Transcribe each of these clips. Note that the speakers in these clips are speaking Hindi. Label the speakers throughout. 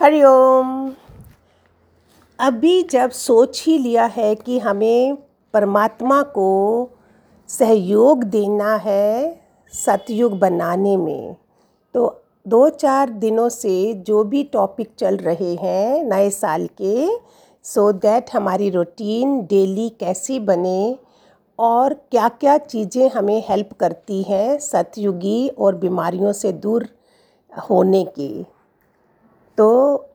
Speaker 1: हरिओम। अभी जब सोच ही लिया है कि हमें परमात्मा को सहयोग देना है सतयुग बनाने में तो दो चार दिनों से जो भी टॉपिक चल रहे हैं नए साल के सो so दैट हमारी रूटीन डेली कैसी बने और क्या क्या चीज़ें हमें हेल्प करती हैं सतयुगी और बीमारियों से दूर होने की। तो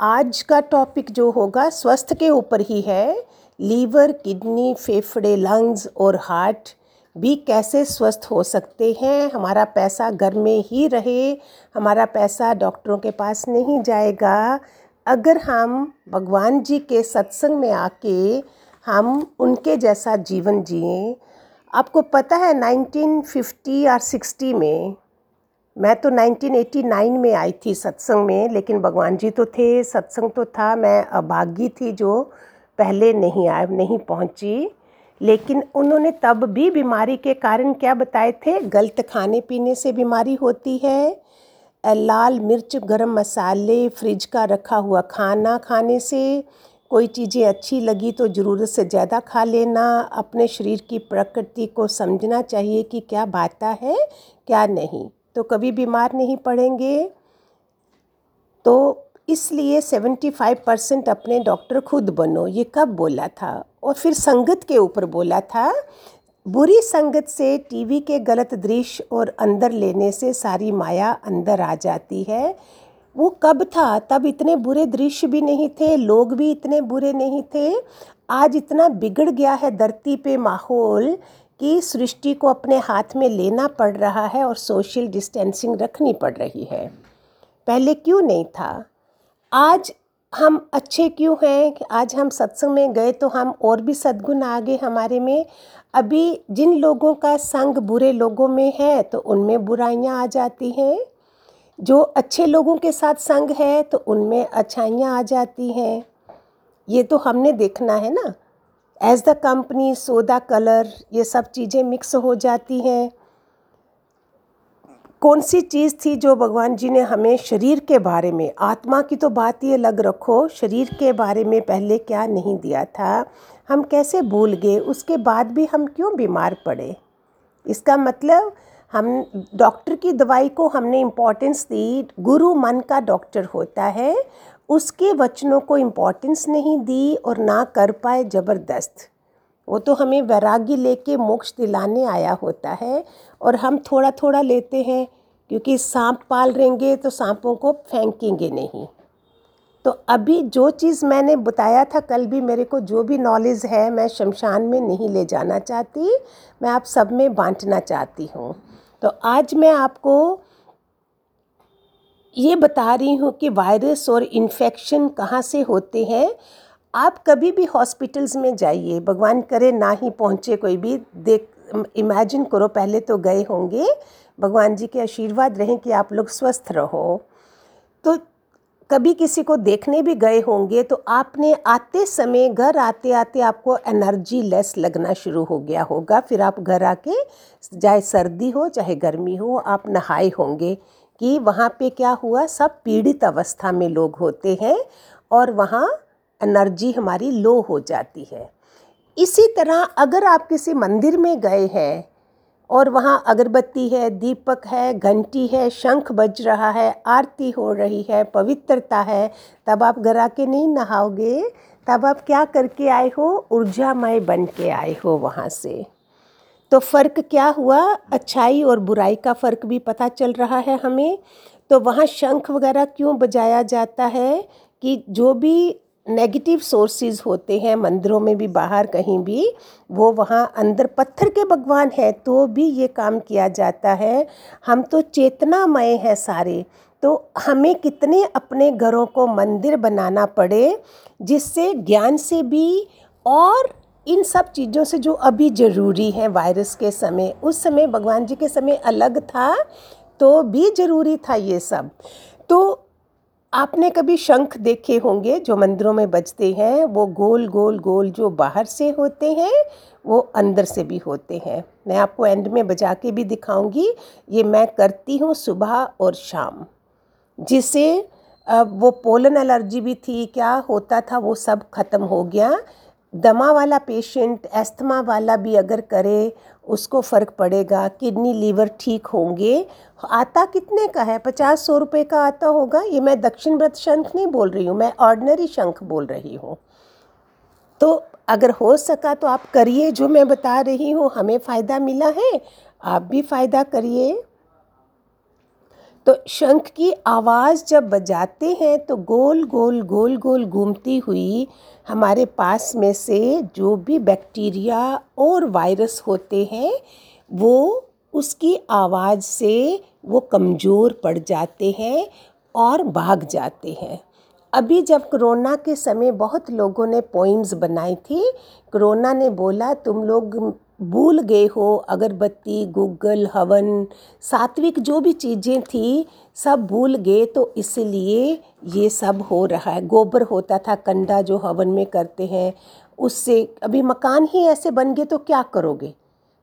Speaker 1: आज का टॉपिक जो होगा, स्वस्थ के ऊपर ही है। लीवर, किडनी, फेफड़े लंग्स और हार्ट भी कैसे स्वस्थ हो सकते हैं? हमारा पैसा घर में ही रहे, हमारा पैसा डॉक्टरों के पास नहीं जाएगा। अगर हम भगवान जी के सत्संग में आके हम उनके जैसा जीवन जिए, आपको पता है 1950 और 60 में मैं तो 1989 में आई थी सत्संग में, लेकिन भगवान जी तो थे, सत्संग तो था। मैं अभागी थी जो पहले नहीं आए, नहीं पहुँची। लेकिन उन्होंने तब भी बीमारी के कारण क्या बताए थे? गलत खाने पीने से बीमारी होती है। लाल मिर्च, गरम मसाले, फ्रिज का रखा हुआ खाना खाने से कोई चीज़ें अच्छी लगी तो ज़रूरत से ज़्यादा खा लेना। अपने शरीर की प्रकृति को समझना चाहिए कि क्या बाता है, क्या नहीं। तो कभी बीमार नहीं पड़ेंगे। तो इसलिए सेवेंटी फाइव परसेंट अपने डॉक्टर खुद बनो। ये कब बोला था? और फिर संगत के ऊपर बोला था, बुरी संगत से टीवी के गलत दृश्य और अंदर लेने से सारी माया अंदर आ जाती है। वो कब था? तब इतने बुरे दृश्य भी नहीं थे, लोग भी इतने बुरे नहीं थे। आज इतना बिगड़ गया है धरती पे माहौल कि सृष्टि को अपने हाथ में लेना पड़ रहा है और सोशल डिस्टेंसिंग रखनी पड़ रही है। पहले क्यों नहीं था? आज हम अच्छे क्यों हैं? आज हम सत्संग में गए तो हम और भी सद्गुण आ गए हमारे में। अभी जिन लोगों का संग बुरे लोगों में है तो उनमें बुराइयाँ आ जाती हैं। जो अच्छे लोगों के साथ संग है तो उनमें अच्छाइयाँ आ जाती हैं। ये तो हमने देखना है ना। एज द कंपनी सोदा कलर ये सब चीज़ें मिक्स हो जाती हैं। कौन सी चीज़ थी जो भगवान जी ने हमें शरीर के बारे में, आत्मा की तो बात ही अलग रखो, शरीर के बारे में पहले क्या नहीं दिया था, हम कैसे भूल गए, उसके बाद भी हम क्यों बीमार पड़े? इसका मतलब हम डॉक्टर की दवाई को हमने इम्पोर्टेंस दी, गुरु मन का डॉक्टर होता है उसके वचनों को इम्पोर्टेंस नहीं दी और ना कर पाए ज़बरदस्त। वो तो हमें वैराग्य लेके मोक्ष दिलाने आया होता है और हम थोड़ा थोड़ा लेते हैं, क्योंकि सांप पाल रहेंगे तो सांपों को फेंकेंगे नहीं। तो अभी जो चीज़ मैंने बताया था, कल भी मेरे को जो भी नॉलेज है, मैं शमशान में नहीं ले जाना चाहती, मैं आप सब में बांटना चाहती हूँ। तो आज मैं आपको ये बता रही हूँ कि वायरस और इन्फेक्शन कहाँ से होते हैं। आप कभी भी हॉस्पिटल्स में जाइए, भगवान करे ना ही पहुँचे कोई भी, देख इमेजिन करो, पहले तो गए होंगे। भगवान जी के आशीर्वाद रहें कि आप लोग स्वस्थ रहो। तो कभी किसी को देखने भी गए होंगे तो आपने आते समय, घर आते आते आपको एनर्जी लेस लगना शुरू हो गया होगा। फिर आप घर आके, चाहे सर्दी हो, चाहे गर्मी हो, आप नहाए होंगे। कि वहाँ पे क्या हुआ? सब पीड़ित अवस्था में लोग होते हैं और वहाँ एनर्जी हमारी लो हो जाती है। इसी तरह अगर आप किसी मंदिर में गए हैं और वहाँ अगरबत्ती है, दीपक है, घंटी है, शंख बज रहा है, आरती हो रही है, पवित्रता है, तब आप घर आके नहीं नहाओगे। तब आप क्या करके आए हो? ऊर्जामय बन के आए हो वहाँ से। तो फ़र्क क्या हुआ? अच्छाई और बुराई का फ़र्क भी पता चल रहा है हमें। तो वहाँ शंख वगैरह क्यों बजाया जाता है कि जो भी नेगेटिव सोर्सेज होते हैं, मंदिरों में भी, बाहर कहीं भी, वो वहाँ अंदर पत्थर के भगवान हैं तो भी ये काम किया जाता है। हम तो चेतनामय हैं सारे। तो हमें कितने अपने घरों को मंदिर बनाना पड़े, जिससे ज्ञान से भी और इन सब चीज़ों से जो अभी ज़रूरी है वायरस के समय, उस समय भगवान जी के समय अलग था तो भी ज़रूरी था ये सब। तो आपने कभी शंख देखे होंगे जो मंदिरों में बजते हैं? वो गोल गोल गोल जो बाहर से होते हैं, वो अंदर से भी होते हैं। मैं आपको एंड में बजा के भी दिखाऊँगी। ये मैं करती हूँ सुबह और शाम। जिससे वो पोलन एलर्जी भी थी, क्या होता था वो सब ख़त्म हो गया। दमा वाला पेशेंट एस्थमा वाला भी अगर करे, उसको फ़र्क पड़ेगा, किडनी, लीवर ठीक होंगे। आता कितने का है? पचास सौ रुपये का आता होगा? ये मैं दक्षिण व्रत शंख नहीं बोल रही हूँ, मैं ऑर्डनरी शंख बोल रही हूँ। तो अगर हो सका तो आप करिए, जो मैं बता रही हूँ, हमें फ़ायदा मिला है, आप भी फ़ायदा करिए। तो शंख की आवाज़ जब बजाते हैं तो गोल गोल गोल गोल घूमती हुई हमारे पास में से जो भी बैक्टीरिया और वायरस होते हैं, वो उसकी आवाज़ से वो कमज़ोर पड़ जाते हैं और भाग जाते हैं। अभी जब कोरोना के समय बहुत लोगों ने पोइम्स बनाई थी, कोरोना ने बोला, तुम लोग भूल गए हो, अगरबत्ती, गूगल, हवन, सात्विक जो भी चीज़ें थी, सब भूल गए तो इसलिए ये सब हो रहा है। गोबर होता था, कंडा जो हवन में करते हैं, उससे अभी मकान ही ऐसे बन गए तो क्या करोगे?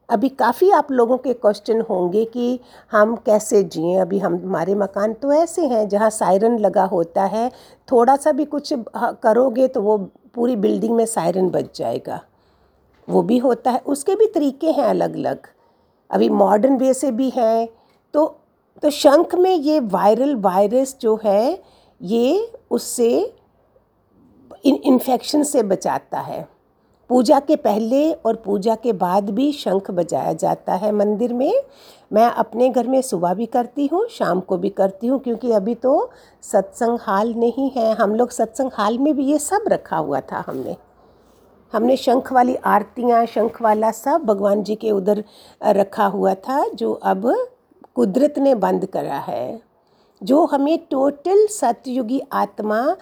Speaker 1: अभी काफ़ी आप लोगों के क्वेश्चन होंगे कि हम कैसे जिए? अभी हम हमारे मकान तो ऐसे हैं, जहाँ सायरन लगा होता है, थोड़ा सा भी कुछ करोगे तो वो पूरी बिल्डिंग में सायरन बज जाएगा। वो भी होता है, उसके भी तरीके हैं अलग अलग अभी मॉडर्न वे से भी हैं तो तो शंख में ये वायरल वायरस जो है, ये उससे इन्फेक्शन से बचाता है। पूजा के पहले और पूजा के बाद भी शंख बजाया जाता है मंदिर में। मैं अपने घर में सुबह भी करती हूँ, शाम को भी करती हूँ, क्योंकि अभी तो सत्संग हाल नहीं है। हम लोग सत्संग हाल में भी ये सब रखा हुआ था हमने। हमने शंख वाली आरतियाँ, शंख वाला सब भगवान जी के उधर रखा हुआ था, जो अब कुदरत ने बंद करा है। जो हमें टोटल सतयुगी आत्मा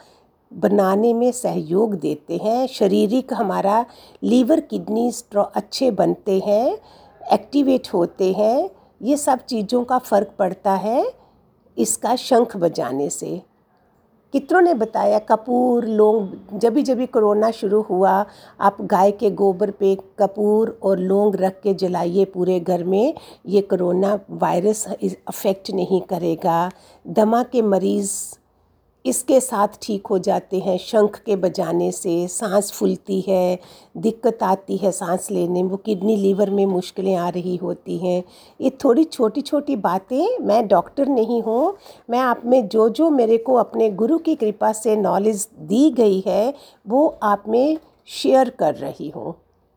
Speaker 1: बनाने में सहयोग देते हैं, शारीरिक हमारा लीवर किडनी स्ट्रॉ अच्छे बनते हैं एक्टिवेट होते हैं, ये सब चीज़ों का फ़र्क पड़ता है इसका शंख बजाने से। कितनों ने बताया? कपूर, लौंग जब भी जब कोरोना शुरू हुआ, आप गाय के गोबर पे कपूर और लौंग रख के जलाइए पूरे घर में, ये कोरोना वायरस अफेक्ट नहीं करेगा। दमा के मरीज़ इसके साथ ठीक हो जाते हैं। शंख के बजाने से सांस फूलती है, दिक्कत आती है सांस लेने में वो किडनी लीवर में मुश्किलें आ रही होती हैं। ये थोड़ी छोटी छोटी बातें, मैं डॉक्टर नहीं हूँ, मैं आप में जो जो मेरे को अपने गुरु की कृपा से नॉलेज दी गई है, वो आप में शेयर कर रही हूँ।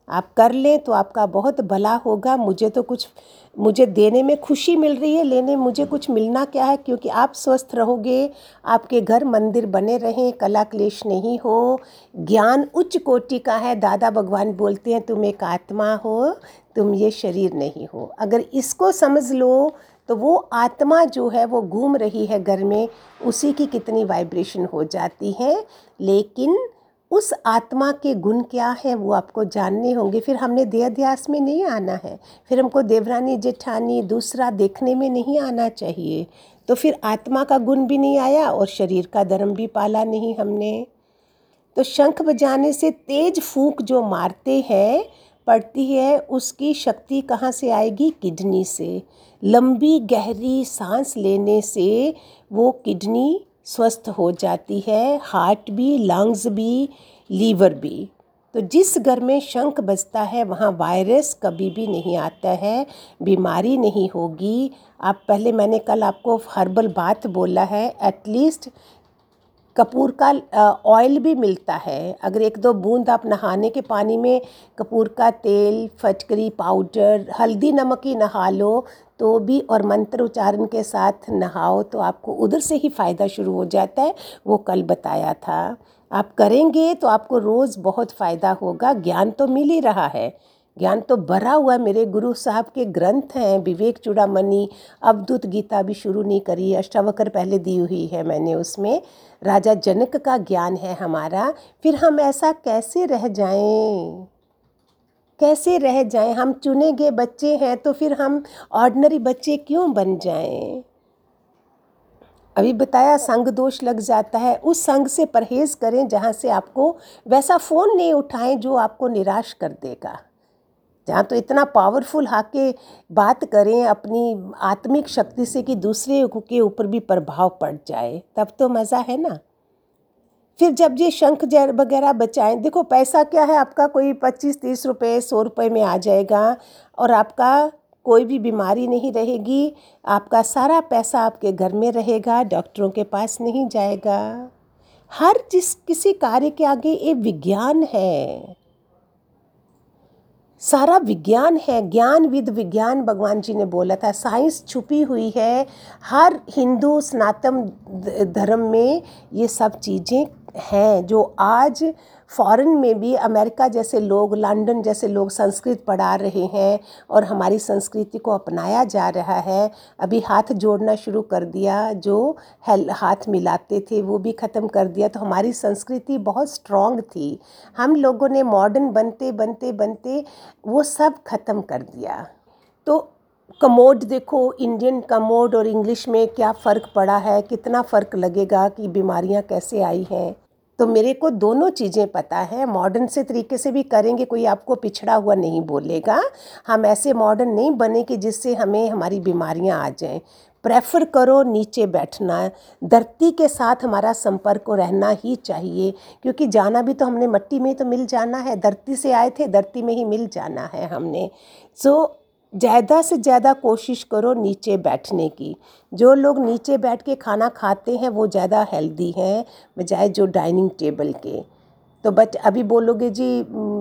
Speaker 1: आप कर लें तो आपका बहुत भला होगा। मुझे तो कुछ, मुझे देने में खुशी मिल रही है, लेने मुझे कुछ मिलना क्या है? क्योंकि आप स्वस्थ रहोगे, आपके घर मंदिर बने रहें, कला क्लेश नहीं हो, ज्ञान उच्च कोटि का है। दादा भगवान बोलते हैं, तुम एक आत्मा हो, तुम ये शरीर नहीं हो। अगर इसको समझ लो तो वो आत्मा जो है, वो घूम रही है घर में, उसी की कितनी वाइब्रेशन हो जाती है। लेकिन उस आत्मा के गुण क्या है वो आपको जानने होंगे। फिर हमने देहाध्यास में नहीं आना है। फिर हमको देवरानी जेठानी दूसरा देखने में नहीं आना चाहिए। तो फिर आत्मा का गुण भी नहीं आया और शरीर का धर्म भी पाला नहीं हमने। तो शंख बजाने से तेज फूंक जो मारते हैं, पड़ती है, उसकी शक्ति कहाँ से आएगी? किडनी से। लंबी गहरी सांस लेने से वो किडनी स्वस्थ हो जाती है हार्ट भी लंग्स भी लीवर भी। तो जिस घर में शंख बजता है, वहाँ वायरस कभी भी नहीं आता है, बीमारी नहीं होगी। आप पहले मैंने कल आपको हर्बल बात बोला है एटलीस्ट कपूर का ऑयल भी मिलता है। अगर एक दो बूंद आप नहाने के पानी में कपूर का तेल, फटकरी पाउडर हल्दी नमक ही नहा लो तो भी और मंत्र उच्चारण के साथ नहाओ तो आपको उधर से ही फ़ायदा शुरू हो जाता है, वो कल बताया था। आप करेंगे तो आपको रोज़ बहुत फ़ायदा होगा, ज्ञान तो मिल ही रहा है। ज्ञान तो भरा हुआ मेरे गुरु साहब के ग्रंथ हैं, विवेक चूड़ामणि, अवधुत गीता भी शुरू नहीं करी, अष्टावकर पहले दी हुई है मैंने उसमें, राजा जनक का ज्ञान है हमारा, फिर हम ऐसा कैसे रह जाएँ? कैसे रह जाएँ? हम चुने गए बच्चे हैं तो फिर हम ऑर्डनरी बच्चे क्यों बन जाएँ? अभी बताया, संग दोष लग जाता है, उस संग से परहेज़ करें जहाँ से आपको वैसा फ़ोन नहीं उठाएँ जो आपको निराश कर देगा। जहाँ तो इतना पावरफुल हाके बात करें अपनी आत्मिक शक्ति से कि दूसरे के ऊपर भी प्रभाव पड़ जाए, तब तो मज़ा है ना? फिर जब ये शंख जर वगैरह बचाएँ, देखो पैसा क्या है, आपका कोई पच्चीस तीस रुपये सौ रुपये में आ जाएगा और आपका कोई भी बीमारी नहीं रहेगी, आपका सारा पैसा आपके घर में रहेगा, डॉक्टरों के पास नहीं जाएगा। हर जिस किसी कार्य के आगे ये विज्ञान है। सारा विज्ञान है ज्ञान विद विज्ञान भगवान जी ने बोला था, साइंस छुपी हुई है, हर हिंदू सनातन धर्म में ये सब चीज़ें हैं, जो आज फ़ॉरेन में भी अमेरिका जैसे लोग लंदन जैसे लोग संस्कृत पढ़ा रहे हैं और हमारी संस्कृति को अपनाया जा रहा है। अभी हाथ जोड़ना शुरू कर दिया, जो हाथ मिलाते थे, वो भी ख़त्म कर दिया। तो हमारी संस्कृति बहुत स्ट्रॉन्ग थी। हम लोगों ने मॉडर्न बनते बनते बनते वो सब ख़त्म कर दिया। तो कमोड देखो इंडियन कमोड और इंग्लिश में क्या फ़र्क पड़ा है? कितना फ़र्क लगेगा कि बीमारियाँ कैसे आई हैं? तो मेरे को दोनों चीज़ें पता है। मॉडर्न से तरीके से भी करेंगे, कोई आपको पिछड़ा हुआ नहीं बोलेगा। हम ऐसे मॉडर्न नहीं बने कि जिससे हमें हमारी बीमारियाँ आ जाएँ। प्रेफर करो नीचे बैठना। धरती के साथ हमारा संपर्क रहना ही चाहिए, क्योंकि जाना भी तो हमने मट्टी में तो मिल जाना है। धरती से आए थे, धरती में ही मिल जाना है हमने। सो ज़्यादा से ज़्यादा कोशिश करो नीचे बैठने की। जो लोग नीचे बैठ के खाना खाते हैं, वो ज़्यादा हेल्दी हैं, बजाय जो डाइनिंग टेबल के। तो बट अभी बोलोगे जी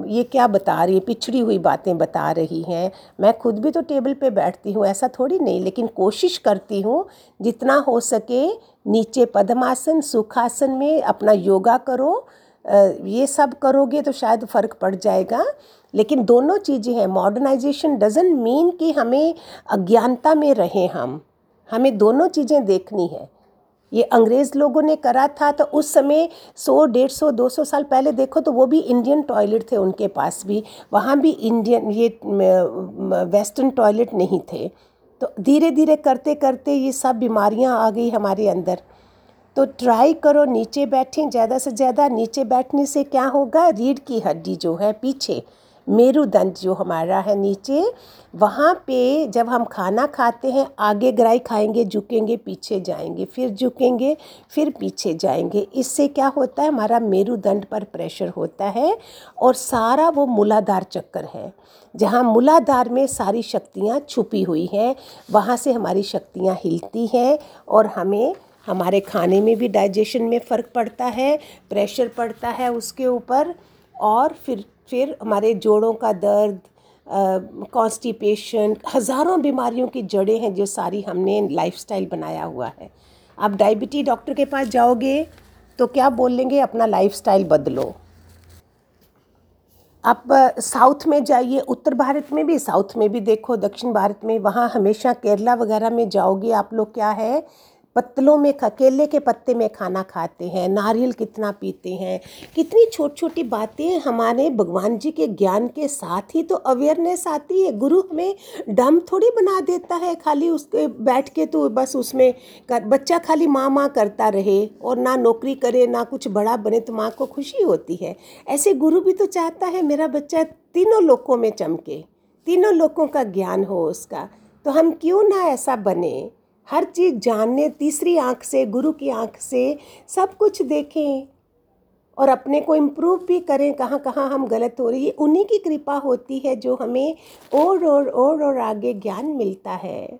Speaker 1: ये क्या बता रही है? पिछड़ी हुई बातें बता रही हैं। मैं खुद भी तो टेबल पे बैठती हूँ, ऐसा थोड़ी नहीं, लेकिन कोशिश करती हूँ, जितना हो सके नीचे पद्मासन, सुखासन में अपना योगा करो ये सब करोगे तो शायद फ़र्क पड़ जाएगा। लेकिन दोनों चीज़ें हैं। मॉडर्नाइजेशन डजन मीन कि हमें अज्ञानता में रहें हम। हमें दोनों चीज़ें देखनी है। ये अंग्रेज़ लोगों ने करा था तो उस समय सौ, डेढ़ सौ, दो सौ साल पहले देखो तो वो भी इंडियन टॉयलेट थे उनके पास भी। वहाँ भी इंडियन ये वेस्टर्न टॉयलेट नहीं थे। तो धीरे धीरे करते करते ये सब बीमारियाँ आ गई हमारे अंदर। तो ट्राई करो नीचे बैठें, ज़्यादा से ज़्यादा नीचे बैठने से क्या होगा? रीढ़ की हड्डी जो है पीछे मेरुदंड जो हमारा है नीचे, वहाँ पे जब हम खाना खाते हैं, आगे ग्राई खाएँगे, झुकेंगे, पीछे जाएँगे, फिर झुकेंगे, फिर पीछे जाएँगे। इससे क्या होता है? हमारा मेरुदंड पर प्रेशर होता है और सारा वो मूलाधार चक्कर है। जहाँ मूलाधार में सारी शक्तियाँ छुपी हुई हैं, वहाँ से हमारी शक्तियाँ हिलती हैं और हमें हमारे खाने में भी डाइजेशन में फ़र्क पड़ता है प्रेशर पड़ता है उसके ऊपर और फिर फिर हमारे जोड़ों का दर्द कॉन्स्टिपेशन हज़ारों बीमारियों की जड़ें हैं जो सारी हमने लाइफस्टाइल बनाया हुआ है। आप डायबिटी डॉक्टर के पास जाओगे तो क्या बोल लेंगे? अपना लाइफस्टाइल बदलो। आप साउथ में जाइए, उत्तर भारत में भी साउथ में भी देखो, दक्षिण भारत में, वहाँ हमेशा केरला वगैरह में जाओगे आप लोग क्या है? पत्तलों में केले के पत्ते में खाना खाते हैं नारियल कितना पीते हैं। कितनी छोटी छोटी बातें हमारे भगवान जी के ज्ञान के साथ ही तो अवेयरनेस आती है। गुरु हमें डम थोड़ी बना देता है खाली उसके बैठ के तो बस उसमें कर, बच्चा खाली माँ माँ करता रहे और ना नौकरी करे ना कुछ बड़ा बने तो माँ को खुशी होती है। ऐसे गुरु भी तो चाहता है मेरा बच्चा तीनों लोगों में चमके तीनों लोगों का ज्ञान हो उसका। तो हम क्यों ना ऐसा बने? हर चीज़ जानने, तीसरी आँख से, गुरु की आँख से सब कुछ देखें और अपने को इम्प्रूव भी करें, कहाँ कहाँ हम गलत हो रही है। उन्हीं की कृपा होती है जो हमें और और और और आगे ज्ञान मिलता है।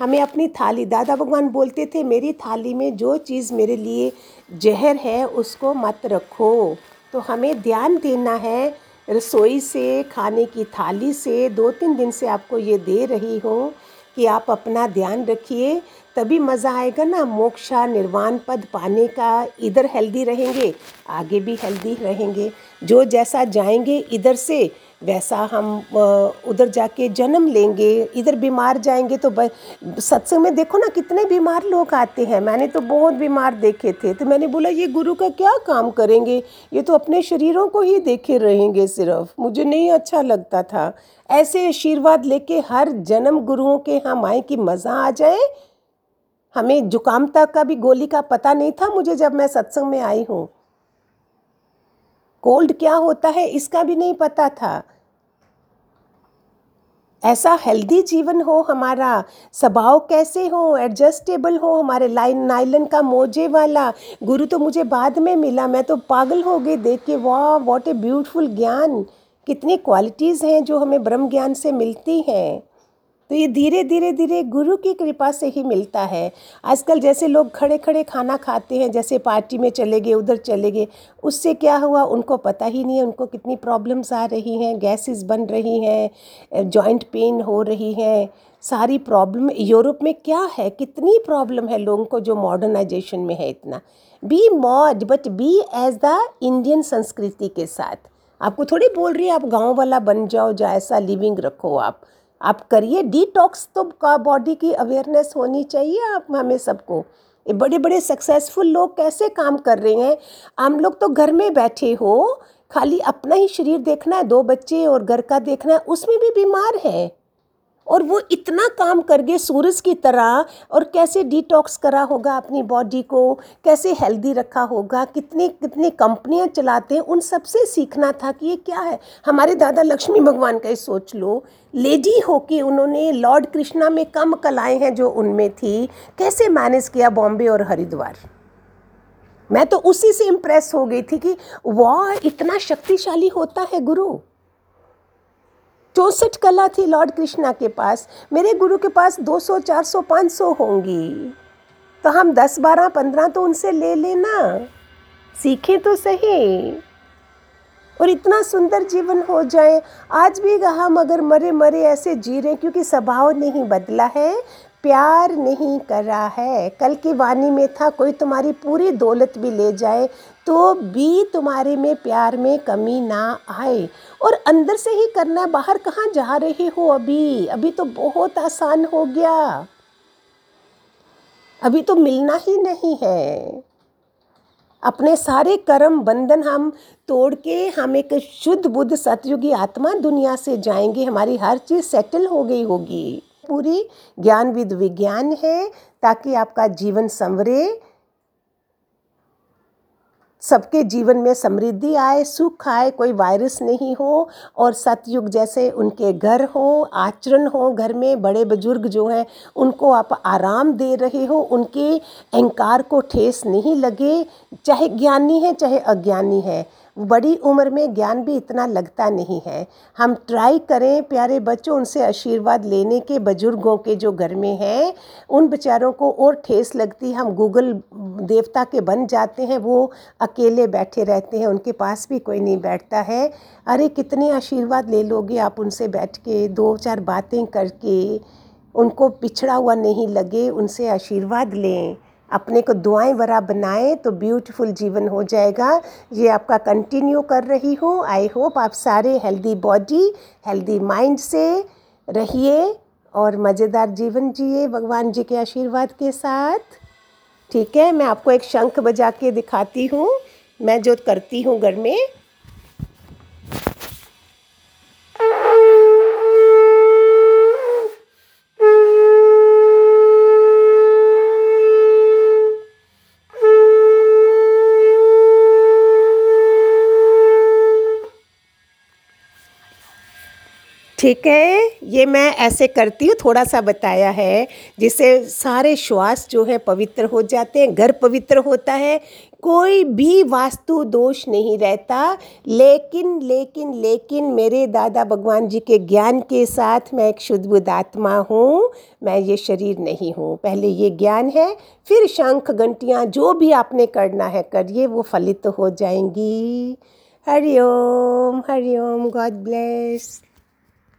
Speaker 1: हमें अपनी थाली, दादा भगवान बोलते थे, मेरी थाली में जो चीज़ मेरे लिए जहर है, उसको मत रखो। तो हमें ध्यान देना है, रसोई से, खाने की थाली से, दो तीन दिन से आपको ये दे रही हूँ। कि आप अपना ध्यान रखिए, तभी मज़ा आएगा ना। मोक्षा निर्वाण पद पाने का इधर हेल्दी रहेंगे, आगे भी हेल्दी रहेंगे। जो जैसा जाएँगे इधर से वैसा हम उधर जाके जन्म लेंगे, इधर बीमार जाएँगे तो सत्संग में देखो ना कितने बीमार लोग आते हैं। मैंने तो बहुत बीमार देखे थे तो मैंने बोला, ये गुरु का क्या काम करेंगे? ये तो अपने शरीरों को ही देखे रहेंगे सिर्फ़। मुझे नहीं अच्छा लगता था। ऐसे आशीर्वाद लेके हर जन्म गुरुओं के हम आए कि मज़ा आ जाए। हमें जुकाम तक का भी, गोली का पता नहीं था मुझे जब मैं सत्संग में आई हूँ। कोल्ड क्या होता है, इसका भी नहीं पता था। ऐसा हेल्दी जीवन हो हमारा, स्वभाव कैसे हो, एडजस्टेबल हो हमारे लाइन नाइलन का मोजे वाला। गुरु तो मुझे बाद में मिला, मैं तो पागल हो गई देख के। वाह वॉट ए ब्यूटीफुल ज्ञान। कितनी क्वालिटीज़ हैं जो हमें ब्रह्म ज्ञान से मिलती हैं। तो ये धीरे धीरे धीरे गुरु की कृपा से ही मिलता है। आजकल जैसे लोग खड़े खड़े खाना खाते हैं, जैसे पार्टी में चले गए, उधर चले गए, उससे क्या हुआ? उनको पता ही नहीं है, उनको कितनी प्रॉब्लम्स आ रही हैं, गैसेस बन रही हैं जॉइंट पेन हो रही हैं। सारी प्रॉब्लम यूरोप में क्या है? कितनी प्रॉब्लम है लोगों को जो मॉडर्नाइजेशन में है इतना। Be mod, but be as the Indian संस्कृति के साथ। आपको थोड़ी बोल रही है, आप गाँव वाला बन जाओ जो ऐसा लिविंग रखो आप। आप करिए डिटॉक्स तो का बॉडी की अवेयरनेस होनी चाहिए आप, हमें सबको। ये बड़े बड़े सक्सेसफुल लोग कैसे काम कर रहे हैं? हम लोग तो घर में बैठे हो, खाली अपना ही शरीर देखना है, दो बच्चे और घर का देखना है, उसमें भी बीमार है। और वो इतना काम कर गए सूरज की तरह, और कैसे डिटॉक्स करा होगा अपनी बॉडी को, कैसे हेल्दी रखा होगा, कितनी कितनी कंपनियाँ चलाते हैं, उन सबसे सीखना था कि ये क्या है। हमारे दादा लक्ष्मी भगवान का ही सोच लो। लेडी हो के उन्होंने लॉर्ड कृष्णा में कम कलाएँ हैं जो उनमें थी। कैसे मैनेज किया बॉम्बे और हरिद्वार मैं तो उसी से इम्प्रेस हो गई थी कि वाह, इतना शक्तिशाली होता है गुरु। चौंसठ कला थी लॉर्ड कृष्णा के पास। मेरे गुरु के पास 200, 400, 500 होंगी। तो हम 10, 12, 15 तो उनसे ले लेना। सीखें तो सही। और इतना सुंदर जीवन हो जाए आज भी हम अगर मरे मरे ऐसे जी रहे क्योंकि स्वभाव नहीं बदला है। प्यार नहीं करा है। कल की वाणी में था, कोई तुम्हारी पूरी दौलत भी ले जाए तो भी तुम्हारे में प्यार में कमी ना आए। और अंदर से ही करना है, बाहर कहाँ जा रहे हो अभी? अभी तो बहुत आसान हो गया। अभी तो मिलना ही नहीं है। अपने सारे कर्म बंधन हम तोड़ के, हम एक शुद्ध बुद्ध सतयुगी आत्मा दुनिया से जाएँगे, हमारी हर चीज़ सेटल हो गई होगी। पूरी ज्ञान विद विज्ञान है ताकि आपका जीवन संवरे सबके जीवन में समृद्धि आए, सुख आए, कोई वायरस नहीं हो और सतयुग जैसे उनके घर हो, आचरण हो, घर में बड़े बुज़ुर्ग जो हैं, उनको आप आराम दे रहे हो, उनके अहंकार को ठेस नहीं लगे, चाहे ज्ञानी है, चाहे अज्ञानी है। बड़ी उम्र में ज्ञान भी इतना लगता नहीं है। हम ट्राई करें प्यारे बच्चों, उनसे आशीर्वाद लेने के बुज़ुर्गों के जो घर में हैं, उन बेचारों को और ठेस लगती। हम गूगल देवता के बन जाते हैं, वो अकेले बैठे रहते हैं, उनके पास भी कोई नहीं बैठता है। अरे, कितने आशीर्वाद ले लोगे आप उनसे बैठ के? दो चार बातें करके, उनको पिछड़ा हुआ नहीं लगे, उनसे आशीर्वाद लें। अपने को दुआएँ वरा बनाएँ तो ब्यूटीफुल जीवन हो जाएगा। ये आपका कंटिन्यू कर रही हूँ। आई होप आप सारे हेल्दी बॉडी हेल्दी माइंड से रहिए और मज़ेदार जीवन जिए भगवान जी के आशीर्वाद के साथ। ठीक है, मैं आपको एक शंख बजा के दिखाती हूँ। मैं जो करती हूँ घर में ठीक है, ये मैं ऐसे करती हूँ थोड़ा सा बताया है, जिससे सारे श्वास जो है पवित्र हो जाते हैं, घर पवित्र होता है, कोई भी वास्तु दोष नहीं रहता, लेकिन लेकिन लेकिन मेरे दादा भगवान जी के ज्ञान के साथ मैं एक शुद्ध बुद्ध आत्मा हूँ, मैं ये शरीर नहीं हूँ। पहले ये ज्ञान है, फिर शंख घंटियाँ, जो भी आपने करना है करिए, वो फलित हो जाएँगी। हरिओम हरिओम, गॉड ब्लेस।